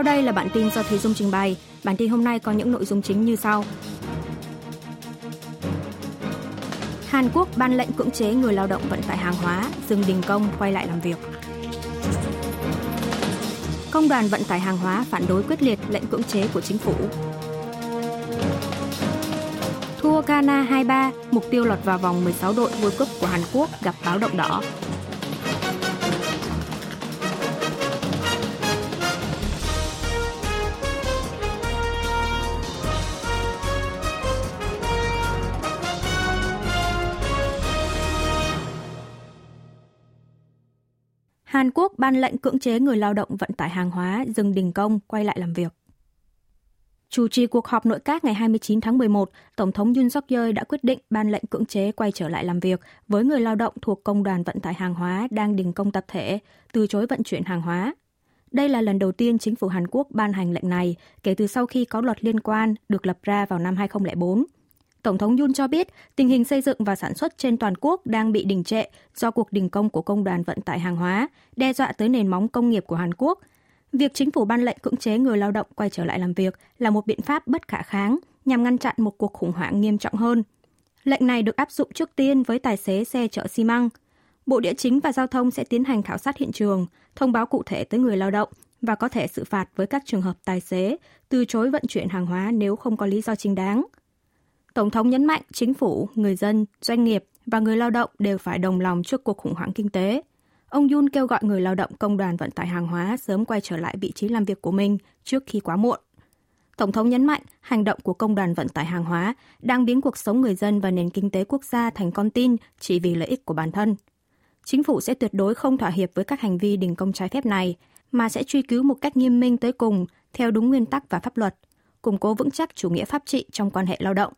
Sau đây là bản tin do Thúy Dung trình bày. Bản tin hôm nay có những nội dung chính như sau. Hàn Quốc ban lệnh cưỡng chế người lao động vận tải hàng hóa, dừng đình công quay lại làm việc. Công đoàn vận tải hàng hóa phản đối quyết liệt lệnh cưỡng chế của chính phủ. Thua Ghana 2-3, mục tiêu lọt vào vòng 16 đội World Cup của Hàn Quốc gặp báo động đỏ. Hàn Quốc ban lệnh cưỡng chế người lao động vận tải hàng hóa dừng đình công quay lại làm việc. Chủ trì cuộc họp nội các ngày 29 tháng 11, Tổng thống Yoon suk yeol đã quyết định ban lệnh cưỡng chế quay trở lại làm việc với người lao động thuộc Công đoàn Vận tải Hàng hóa đang đình công tập thể, từ chối vận chuyển hàng hóa. Đây là lần đầu tiên chính phủ Hàn Quốc ban hành lệnh này kể từ sau khi có luật liên quan được lập ra vào năm 2004. Tổng thống Yun cho biết tình hình xây dựng và sản xuất trên toàn quốc đang bị đình trệ do cuộc đình công của công đoàn vận tải hàng hóa, đe dọa tới nền móng công nghiệp của Hàn Quốc. Việc chính phủ ban lệnh cưỡng chế người lao động quay trở lại làm việc là một biện pháp bất khả kháng nhằm ngăn chặn một cuộc khủng hoảng nghiêm trọng hơn. Lệnh này được áp dụng trước tiên với tài xế xe chở xi măng. Bộ Địa chính và Giao thông sẽ tiến hành khảo sát hiện trường, thông báo cụ thể tới người lao động và có thể xử phạt với các trường hợp tài xế từ chối vận chuyển hàng hóa nếu không có lý do chính đáng – Tổng thống nhấn mạnh chính phủ, người dân, doanh nghiệp và người lao động đều phải đồng lòng trước cuộc khủng hoảng kinh tế. Ông Yun kêu gọi người lao động công đoàn vận tải hàng hóa sớm quay trở lại vị trí làm việc của mình trước khi quá muộn. Tổng thống nhấn mạnh hành động của công đoàn vận tải hàng hóa đang biến cuộc sống người dân và nền kinh tế quốc gia thành con tin chỉ vì lợi ích của bản thân. Chính phủ sẽ tuyệt đối không thỏa hiệp với các hành vi đình công trái phép này, mà sẽ truy cứu một cách nghiêm minh tới cùng, theo đúng nguyên tắc và pháp luật, củng cố vững chắc chủ nghĩa pháp trị trong quan hệ lao động.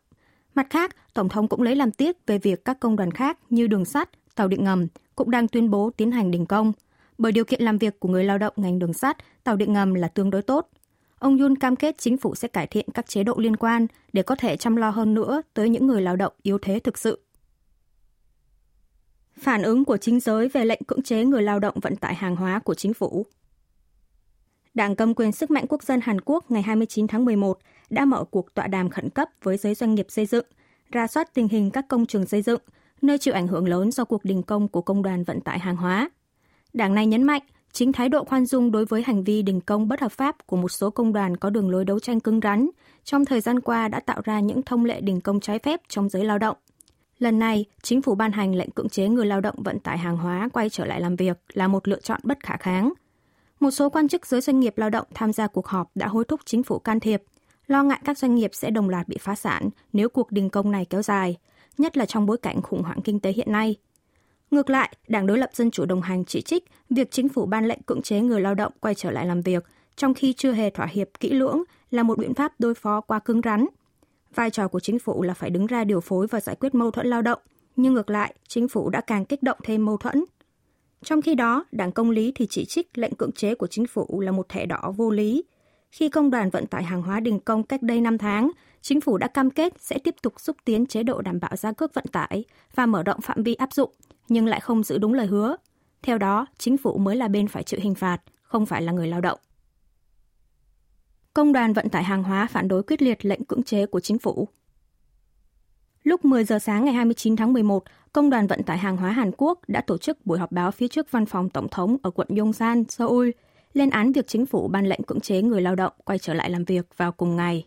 Mặt khác, Tổng thống cũng lấy làm tiếc về việc các công đoàn khác như đường sắt, tàu điện ngầm cũng đang tuyên bố tiến hành đình công, bởi điều kiện làm việc của người lao động ngành đường sắt, tàu điện ngầm là tương đối tốt. Ông Yun cam kết chính phủ sẽ cải thiện các chế độ liên quan để có thể chăm lo hơn nữa tới những người lao động yếu thế thực sự. Phản ứng của chính giới về lệnh cưỡng chế người lao động vận tải hàng hóa của chính phủ Đảng cầm quyền sức mạnh quốc dân Hàn Quốc ngày 29 tháng 11 đã mở cuộc tọa đàm khẩn cấp với giới doanh nghiệp xây dựng, ra soát tình hình các công trường xây dựng, nơi chịu ảnh hưởng lớn do cuộc đình công của công đoàn vận tải hàng hóa. Đảng này nhấn mạnh chính thái độ khoan dung đối với hành vi đình công bất hợp pháp của một số công đoàn có đường lối đấu tranh cứng rắn trong thời gian qua đã tạo ra những thông lệ đình công trái phép trong giới lao động. Lần này, chính phủ ban hành lệnh cưỡng chế người lao động vận tải hàng hóa quay trở lại làm việc là một lựa chọn bất khả kháng. Một số quan chức giới doanh nghiệp lao động tham gia cuộc họp đã hối thúc chính phủ can thiệp lo ngại các doanh nghiệp sẽ đồng loạt bị phá sản nếu cuộc đình công này kéo dài, nhất là trong bối cảnh khủng hoảng kinh tế hiện nay. Ngược lại, Đảng đối lập Dân chủ đồng hành chỉ trích việc chính phủ ban lệnh cưỡng chế người lao động quay trở lại làm việc, trong khi chưa hề thỏa hiệp kỹ lưỡng là một biện pháp đối phó quá cứng rắn. Vai trò của chính phủ là phải đứng ra điều phối và giải quyết mâu thuẫn lao động, nhưng ngược lại, chính phủ đã càng kích động thêm mâu thuẫn. Trong khi đó, Đảng Công lý thì chỉ trích lệnh cưỡng chế của chính phủ là một thẻ đỏ vô lý, khi công đoàn vận tải hàng hóa đình công cách đây 5 tháng, chính phủ đã cam kết sẽ tiếp tục xúc tiến chế độ đảm bảo giá cước vận tải và mở rộng phạm vi áp dụng, nhưng lại không giữ đúng lời hứa. Theo đó, chính phủ mới là bên phải chịu hình phạt, không phải là người lao động. Công đoàn vận tải hàng hóa phản đối quyết liệt lệnh cưỡng chế của chính phủ. Lúc 10 giờ sáng ngày 29 tháng 11, Công đoàn vận tải hàng hóa Hàn Quốc đã tổ chức buổi họp báo phía trước văn phòng Tổng thống ở quận Yongsan, Seoul lên án việc chính phủ ban lệnh cưỡng chế người lao động quay trở lại làm việc vào cùng ngày.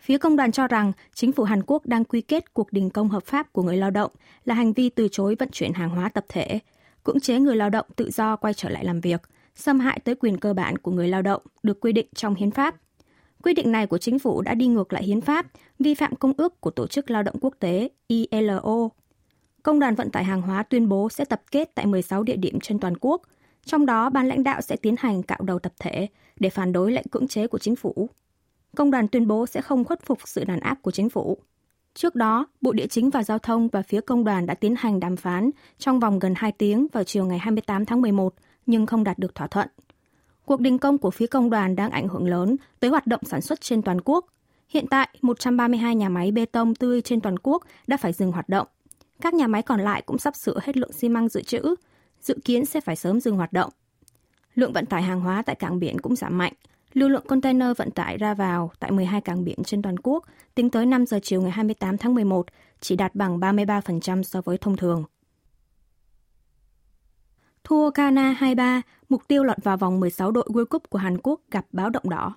Phía công đoàn cho rằng chính phủ Hàn Quốc đang quy kết cuộc đình công hợp pháp của người lao động là hành vi từ chối vận chuyển hàng hóa tập thể, cưỡng chế người lao động tự do quay trở lại làm việc, xâm hại tới quyền cơ bản của người lao động được quy định trong hiến pháp. Quy định này của chính phủ đã đi ngược lại hiến pháp, vi phạm công ước của Tổ chức Lao động Quốc tế ILO. Công đoàn vận tải hàng hóa tuyên bố sẽ tập kết tại 16 địa điểm trên toàn quốc – trong đó, ban lãnh đạo sẽ tiến hành cạo đầu tập thể để phản đối lệnh cưỡng chế của chính phủ. Công đoàn tuyên bố sẽ không khuất phục sự đàn áp của chính phủ. Trước đó, Bộ Địa chính và Giao thông và phía công đoàn đã tiến hành đàm phán trong vòng gần 2 tiếng vào chiều ngày 28 tháng 11, nhưng không đạt được thỏa thuận. Cuộc đình công của phía công đoàn đang ảnh hưởng lớn tới hoạt động sản xuất trên toàn quốc. Hiện tại, 132 nhà máy bê tông tươi trên toàn quốc đã phải dừng hoạt động. Các nhà máy còn lại cũng sắp sửa hết lượng xi măng dự trữ, dự kiến sẽ phải sớm dừng hoạt động. Lượng vận tải hàng hóa tại cảng biển cũng giảm mạnh, lưu lượng container vận tải ra vào tại 12 cảng biển trên toàn quốc tính tới 5 giờ chiều ngày 28 tháng 11 chỉ đạt bằng 33% so với thông thường. Thua Ghana 2-3, mục tiêu lọt vào vòng 16 đội World Cup của Hàn Quốc gặp báo động đỏ.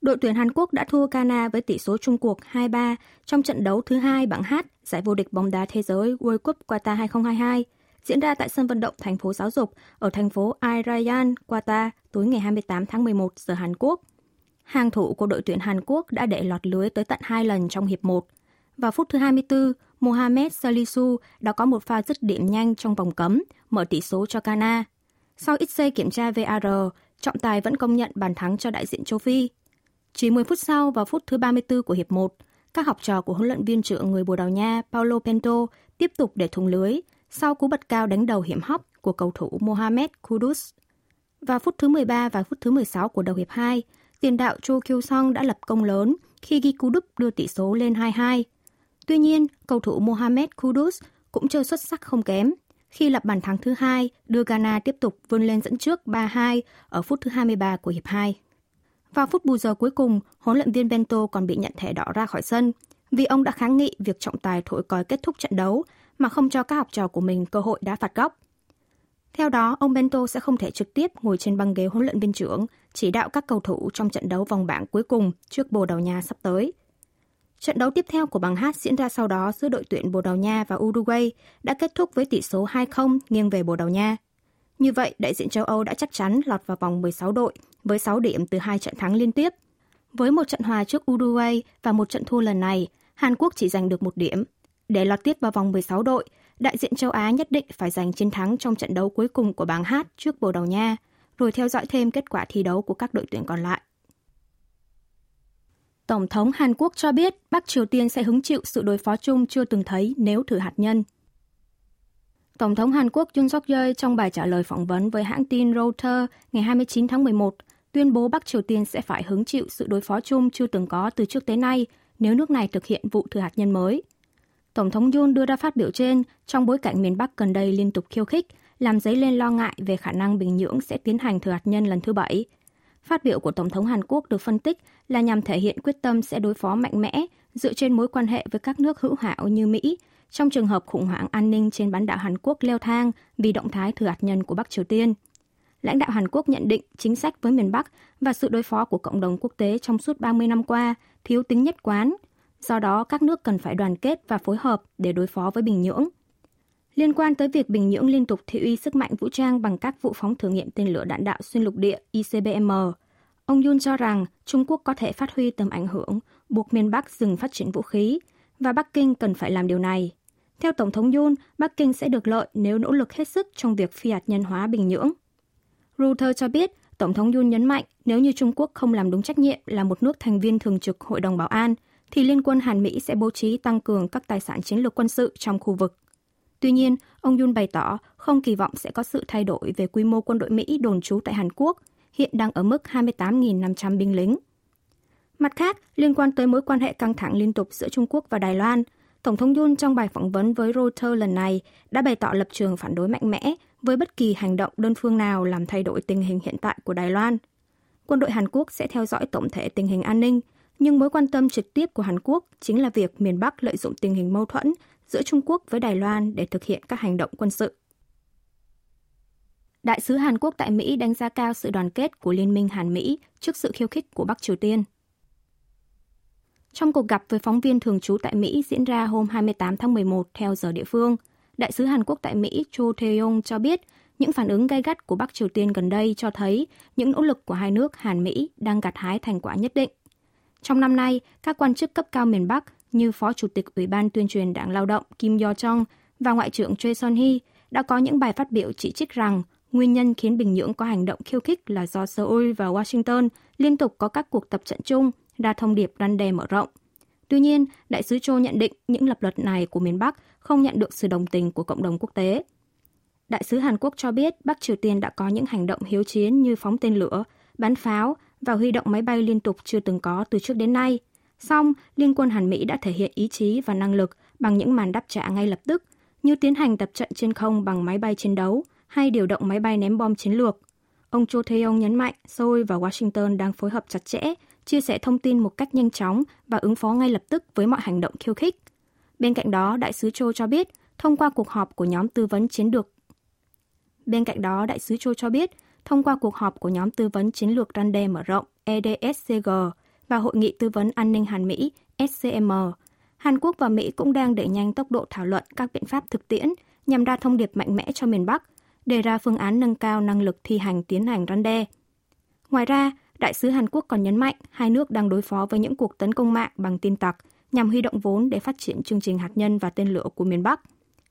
Đội tuyển Hàn Quốc đã thua Ghana với tỷ số chung cuộc 2-3 trong trận đấu thứ hai bảng H giải vô địch bóng đá thế giới World Cup Qatar 2022 diễn ra tại sân vận động thành phố giáo dục ở thành phố Irayan, Qatar tối ngày 28 tháng 11 giờ Hàn Quốc. Hàng thủ của đội tuyển Hàn Quốc đã để lọt lưới tới tận hai lần trong hiệp 1. Vào phút thứ 24, Mohamed Salisu đã có một pha dứt điểm nhanh trong vòng cấm, mở tỷ số cho Ghana. Sau ít giây kiểm tra VAR, trọng tài vẫn công nhận bàn thắng cho đại diện châu Phi. Chỉ 10 phút sau, vào phút thứ 34 của hiệp 1, các học trò của huấn luyện viên trưởng người Bồ Đào Nha Paulo Pento tiếp tục để thủng lưới sau cú bật cao đánh đầu hiểm hóc của cầu thủ Mohamed Kudus. Vào phút thứ 13 và phút thứ 16 của đầu hiệp 2, tiền đạo Cho Kyu Song đã lập công lớn khi ghi cú đúp đưa tỷ số lên 2-2. Tuy nhiên, cầu thủ Mohamed Kudus cũng chơi xuất sắc không kém khi lập bàn thắng thứ hai đưa Ghana tiếp tục vươn lên dẫn trước 3-2 ở phút thứ 23 của hiệp 2. Vào phút bù giờ cuối cùng, huấn luyện viên Bento còn bị nhận thẻ đỏ ra khỏi sân vì ông đã kháng nghị việc trọng tài thổi còi kết thúc trận đấu mà không cho các học trò của mình cơ hội đá phạt góc. Theo đó, ông Bento sẽ không thể trực tiếp ngồi trên băng ghế huấn luyện viên trưởng, chỉ đạo các cầu thủ trong trận đấu vòng bảng cuối cùng trước Bồ Đào Nha sắp tới. Trận đấu tiếp theo của bảng H diễn ra sau đó giữa đội tuyển Bồ Đào Nha và Uruguay đã kết thúc với tỷ số 2-0 nghiêng về Bồ Đào Nha. Như vậy, đại diện châu Âu đã chắc chắn lọt vào vòng 16 đội với 6 điểm từ hai trận thắng liên tiếp. Với một trận hòa trước Uruguay và một trận thua lần này, Hàn Quốc chỉ giành được một điểm. Để lọt tiếp vào vòng 16 đội, đại diện châu Á nhất định phải giành chiến thắng trong trận đấu cuối cùng của bảng H trước Bồ Đào Nha, rồi theo dõi thêm kết quả thi đấu của các đội tuyển còn lại. Tổng thống Hàn Quốc cho biết Bắc Triều Tiên sẽ hứng chịu sự đối phó chung chưa từng thấy nếu thử hạt nhân. Tổng thống Hàn Quốc Yoon suk yeol trong bài trả lời phỏng vấn với hãng tin Reuters ngày 29 tháng 11 tuyên bố Bắc Triều Tiên sẽ phải hứng chịu sự đối phó chung chưa từng có từ trước tới nay nếu nước này thực hiện vụ thử hạt nhân mới. Tổng thống Yoon đưa ra phát biểu trên trong bối cảnh miền Bắc gần đây liên tục khiêu khích, làm dấy lên lo ngại về khả năng Bình Nhưỡng sẽ tiến hành thử hạt nhân lần thứ bảy. Phát biểu của Tổng thống Hàn Quốc được phân tích là nhằm thể hiện quyết tâm sẽ đối phó mạnh mẽ dựa trên mối quan hệ với các nước hữu hảo như Mỹ trong trường hợp khủng hoảng an ninh trên bán đảo Hàn Quốc leo thang vì động thái thử hạt nhân của Bắc Triều Tiên. Lãnh đạo Hàn Quốc nhận định chính sách với miền Bắc và sự đối phó của cộng đồng quốc tế trong suốt 30 năm qua thiếu tính nhất quán, do đó các nước cần phải đoàn kết và phối hợp để đối phó với Bình Nhưỡng. Liên quan tới việc Bình Nhưỡng liên tục thị uy sức mạnh vũ trang bằng các vụ phóng thử nghiệm tên lửa đạn đạo xuyên lục địa ICBM, ông Yun cho rằng Trung Quốc có thể phát huy tầm ảnh hưởng, buộc miền Bắc dừng phát triển vũ khí, và Bắc Kinh cần phải làm điều này. Theo Tổng thống yun Bắc Kinh sẽ được lợi nếu nỗ lực hết sức trong việc phi hạt nhân hóa Bình Nhưỡng. Reuters cho biết, Tổng thống yun nhấn mạnh nếu như Trung Quốc không làm đúng trách nhiệm là một nước thành viên thường trực Hội đồng Bảo an, thì Liên quân Hàn Mỹ sẽ bố trí tăng cường các tài sản chiến lược quân sự trong khu vực. Tuy nhiên, ông Yun bày tỏ không kỳ vọng sẽ có sự thay đổi về quy mô quân đội Mỹ đồn trú tại Hàn Quốc, hiện đang ở mức 28.500 binh lính. Mặt khác, liên quan tới mối quan hệ căng thẳng liên tục giữa Trung Quốc và Đài Loan, Tổng thống Yun trong bài phỏng vấn với Reuters lần này đã bày tỏ lập trường phản đối mạnh mẽ với bất kỳ hành động đơn phương nào làm thay đổi tình hình hiện tại của Đài Loan. Quân đội Hàn Quốc sẽ theo dõi tổng thể tình hình an ninh, nhưng mối quan tâm trực tiếp của Hàn Quốc chính là việc miền Bắc lợi dụng tình hình mâu thuẫn giữa Trung Quốc với Đài Loan để thực hiện các hành động quân sự. Đại sứ Hàn Quốc tại Mỹ đánh giá cao sự đoàn kết của Liên minh Hàn Mỹ trước sự khiêu khích của Bắc Triều Tiên. Trong cuộc gặp với phóng viên thường trú tại Mỹ diễn ra hôm 28 tháng 11 theo giờ địa phương, Đại sứ Hàn Quốc tại Mỹ Cho Tae-yong cho biết những phản ứng gay gắt của Bắc Triều Tiên gần đây cho thấy những nỗ lực của hai nước Hàn-Mỹ đang gặt hái thành quả nhất định. Trong năm nay, các quan chức cấp cao miền Bắc như Phó Chủ tịch Ủy ban tuyên truyền Đảng Lao động Kim Yo-jong và Ngoại trưởng Choi Son-hee đã có những bài phát biểu chỉ trích rằng nguyên nhân khiến Bình Nhưỡng có hành động khiêu khích là do Seoul và Washington liên tục có các cuộc tập trận chung ra thông điệp răn đe mở rộng. Tuy nhiên, đại sứ Cho nhận định những lập luận này của miền Bắc không nhận được sự đồng tình của cộng đồng quốc tế. Đại sứ Hàn Quốc cho biết Bắc Triều Tiên đã có những hành động hiếu chiến như phóng tên lửa, bắn pháo và huy động máy bay liên tục chưa từng có từ trước đến nay. Song, Liên quân Hàn Mỹ đã thể hiện ý chí và năng lực bằng những màn đáp trả ngay lập tức, như tiến hành tập trận trên không bằng máy bay chiến đấu hay điều động máy bay ném bom chiến lược. ông Cho Tae-yong nhấn mạnh Seoul và Washington đang phối hợp chặt chẽ, chia sẻ thông tin một cách nhanh chóng và ứng phó ngay lập tức với mọi hành động khiêu khích. Bên cạnh đó, đại sứ Cho cho biết, thông qua cuộc họp của nhóm tư vấn chiến lược Bên cạnh đó, đại sứ Cho cho biết, thông qua cuộc họp của nhóm tư vấn chiến lược răn đe mở rộng EDSCG và Hội nghị tư vấn an ninh Hàn Mỹ SCM, Hàn Quốc và Mỹ cũng đang đẩy nhanh tốc độ thảo luận các biện pháp thực tiễn nhằm ra thông điệp mạnh mẽ cho miền Bắc, đề ra phương án nâng cao năng lực thi hành tiến hành răn đe. Ngoài ra, đại sứ Hàn Quốc còn nhấn mạnh hai nước đang đối phó với những cuộc tấn công mạng bằng tin tặc nhằm huy động vốn để phát triển chương trình hạt nhân và tên lửa của miền Bắc.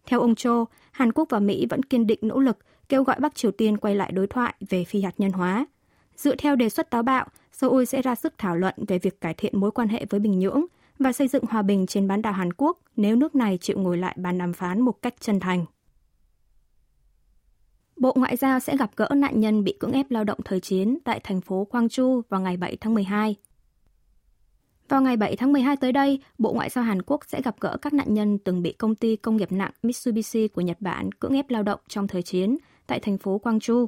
Theo ông Cho, Hàn Quốc và Mỹ vẫn kiên định nỗ lực kêu gọi Bắc Triều Tiên quay lại đối thoại về phi hạt nhân hóa. Dựa theo đề xuất táo bạo, Seoul sẽ ra sức thảo luận về việc cải thiện mối quan hệ với Bình Nhưỡng và xây dựng hòa bình trên bán đảo Hàn Quốc nếu nước này chịu ngồi lại bàn đàm phán một cách chân thành. Bộ Ngoại giao sẽ gặp gỡ nạn nhân bị cưỡng ép lao động thời chiến tại thành phố Gwangju vào ngày 7 tháng 12. Vào ngày 7 tháng 12 tới đây, Bộ Ngoại giao Hàn Quốc sẽ gặp gỡ các nạn nhân từng bị công ty công nghiệp nặng Mitsubishi của Nhật Bản cưỡng ép lao động trong thời chiến tại thành phố Gwangju.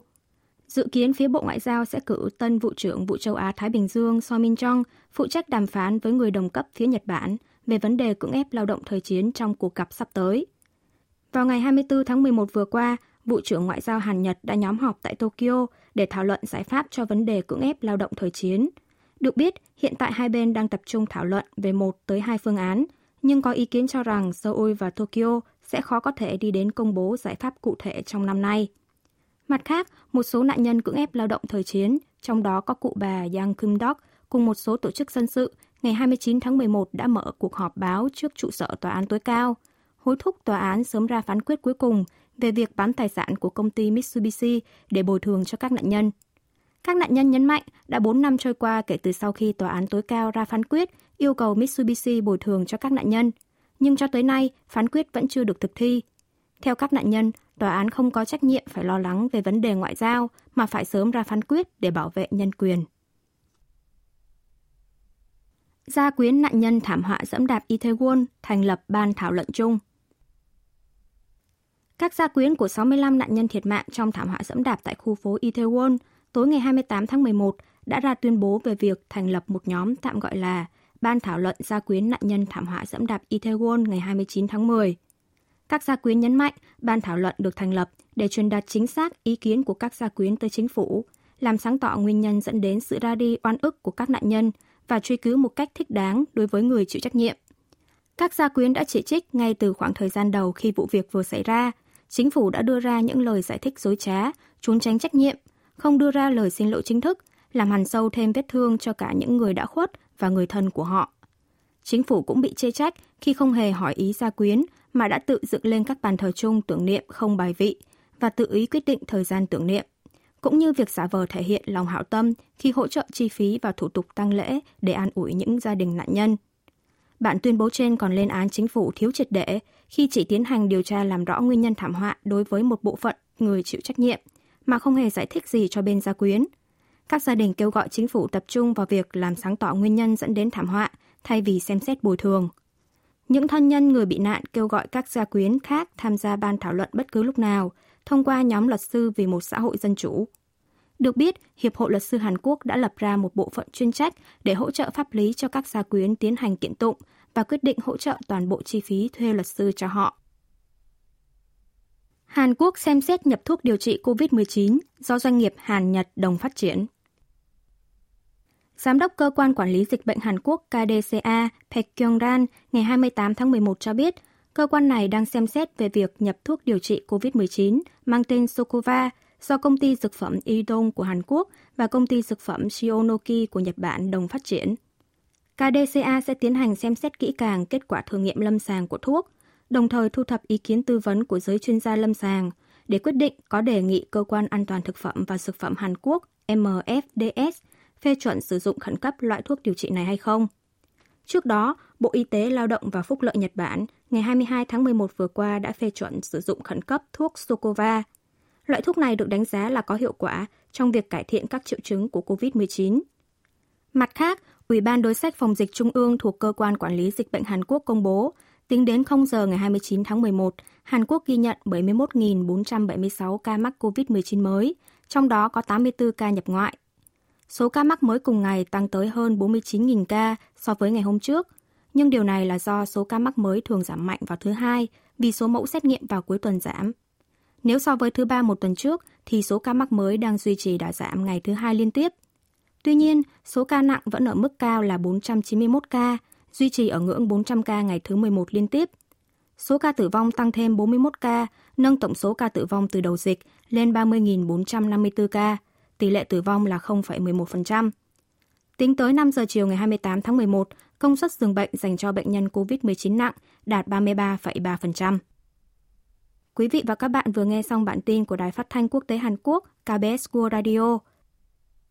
Dự kiến phía Bộ Ngoại giao sẽ cử tân vụ trưởng vụ châu Á-Thái Bình Dương So Min Jong phụ trách đàm phán với người đồng cấp phía Nhật Bản về vấn đề cưỡng ép lao động thời chiến trong cuộc gặp sắp tới. Vào ngày 24 tháng 11 vừa qua, Vụ trưởng Ngoại giao Hàn Nhật đã nhóm họp tại Tokyo để thảo luận giải pháp cho vấn đề cưỡng ép lao động thời chiến. Được biết, hiện tại hai bên đang tập trung thảo luận về một tới hai phương án, nhưng có ý kiến cho rằng Seoul và Tokyo sẽ khó có thể đi đến công bố giải pháp cụ thể trong năm nay. Mặt khác, một số nạn nhân cưỡng ép lao động thời chiến, trong đó có cụ bà Yang Kim-dok cùng một số tổ chức dân sự, ngày 29 tháng 11 đã mở cuộc họp báo trước trụ sở tòa án tối cao, hối thúc tòa án sớm ra phán quyết cuối cùng về việc bán tài sản của công ty Mitsubishi để bồi thường cho các nạn nhân. Các nạn nhân nhấn mạnh đã 4 năm trôi qua kể từ sau khi tòa án tối cao ra phán quyết yêu cầu Mitsubishi bồi thường cho các nạn nhân, nhưng cho tới nay phán quyết vẫn chưa được thực thi. Theo các nạn nhân, tòa án không có trách nhiệm phải lo lắng về vấn đề ngoại giao mà phải sớm ra phán quyết để bảo vệ nhân quyền. Gia quyến nạn nhân thảm họa dẫm đạp Itaewon thành lập ban thảo luận chung. Các gia quyến của 65 nạn nhân thiệt mạng trong thảm họa dẫm đạp tại khu phố Itaewon tối ngày 28 tháng 11 đã ra tuyên bố về việc thành lập một nhóm tạm gọi là Ban thảo luận gia quyến nạn nhân thảm họa dẫm đạp Itaewon ngày 29 tháng 10. Các gia quyến nhấn mạnh ban thảo luận được thành lập để truyền đạt chính xác ý kiến của các gia quyến tới chính phủ, làm sáng tỏ nguyên nhân dẫn đến sự ra đi oan ức của các nạn nhân và truy cứu một cách thích đáng đối với người chịu trách nhiệm. Các gia quyến đã chỉ trích ngay từ khoảng thời gian đầu khi vụ việc vừa xảy ra chính phủ đã đưa ra những lời giải thích dối trá, trốn tránh trách nhiệm, không đưa ra lời xin lỗi chính thức, làm hằn sâu thêm vết thương cho cả những người đã khuất và người thân của họ. Chính phủ cũng bị chê trách khi không hề hỏi ý gia quyến mà đã tự dựng lên các bàn thờ chung tưởng niệm không bài vị và tự ý quyết định thời gian tưởng niệm, cũng như việc giả vờ thể hiện lòng hảo tâm khi hỗ trợ chi phí và thủ tục tăng lễ để an ủi những gia đình nạn nhân. Bản tuyên bố trên còn lên án chính phủ thiếu triệt để khi chỉ tiến hành điều tra làm rõ nguyên nhân thảm họa đối với một bộ phận người chịu trách nhiệm, mà không hề giải thích gì cho bên gia quyến. Các gia đình kêu gọi chính phủ tập trung vào việc làm sáng tỏ nguyên nhân dẫn đến thảm họa, thay vì xem xét bồi thường. Những thân nhân người bị nạn kêu gọi các gia quyến khác tham gia ban thảo luận bất cứ lúc nào, thông qua nhóm luật sư vì một xã hội dân chủ. Được biết, Hiệp hội Luật sư Hàn Quốc đã lập ra một bộ phận chuyên trách để hỗ trợ pháp lý cho các gia quyến tiến hành kiện tụng và quyết định hỗ trợ toàn bộ chi phí thuê luật sư cho họ. Hàn Quốc xem xét nhập thuốc điều trị COVID-19 do doanh nghiệp Hàn Nhật đồng phát triển. Giám đốc cơ quan quản lý dịch bệnh Hàn Quốc KDCA Pek Kyung-ran ngày 28 tháng 11 cho biết, cơ quan này đang xem xét về việc nhập thuốc điều trị COVID-19 mang tên Sokova do công ty dược phẩm Idong của Hàn Quốc và công ty dược phẩm Shionoki của Nhật Bản đồng phát triển. KDCA sẽ tiến hành xem xét kỹ càng kết quả thử nghiệm lâm sàng của thuốc, đồng thời thu thập ý kiến tư vấn của giới chuyên gia lâm sàng để quyết định có đề nghị Cơ quan An toàn Thực phẩm và Dược phẩm Hàn Quốc MFDS phê chuẩn sử dụng khẩn cấp loại thuốc điều trị này hay không. Trước đó, Bộ Y tế Lao động và Phúc lợi Nhật Bản ngày 22 tháng 11 vừa qua đã phê chuẩn sử dụng khẩn cấp thuốc Sokova. Loại thuốc này được đánh giá là có hiệu quả trong việc cải thiện các triệu chứng của COVID-19. Mặt khác, Ủy ban đối sách phòng dịch trung ương thuộc Cơ quan Quản lý Dịch bệnh Hàn Quốc công bố, tính đến 0 giờ ngày 29 tháng 11, Hàn Quốc ghi nhận 71.476 ca mắc COVID-19 mới, trong đó có 84 ca nhập ngoại. Số ca mắc mới cùng ngày tăng tới hơn 49.000 ca so với ngày hôm trước, nhưng điều này là do số ca mắc mới thường giảm mạnh vào thứ hai vì số mẫu xét nghiệm vào cuối tuần giảm. Nếu so với thứ ba một tuần trước thì số ca mắc mới đang duy trì đà giảm ngày thứ hai liên tiếp. Tuy nhiên, số ca nặng vẫn ở mức cao là 491 ca, duy trì ở ngưỡng 400 ca ngày thứ 11 liên tiếp. Số ca tử vong tăng thêm 41 ca, nâng tổng số ca tử vong từ đầu dịch lên 30.454 ca, tỷ lệ tử vong là 0,11%. Tính tới 5 giờ chiều ngày 28 tháng 11, công suất giường bệnh dành cho bệnh nhân COVID-19 nặng đạt 33,3%. Quý vị và các bạn vừa nghe xong bản tin của Đài Phát thanh Quốc tế Hàn Quốc KBS World Radio.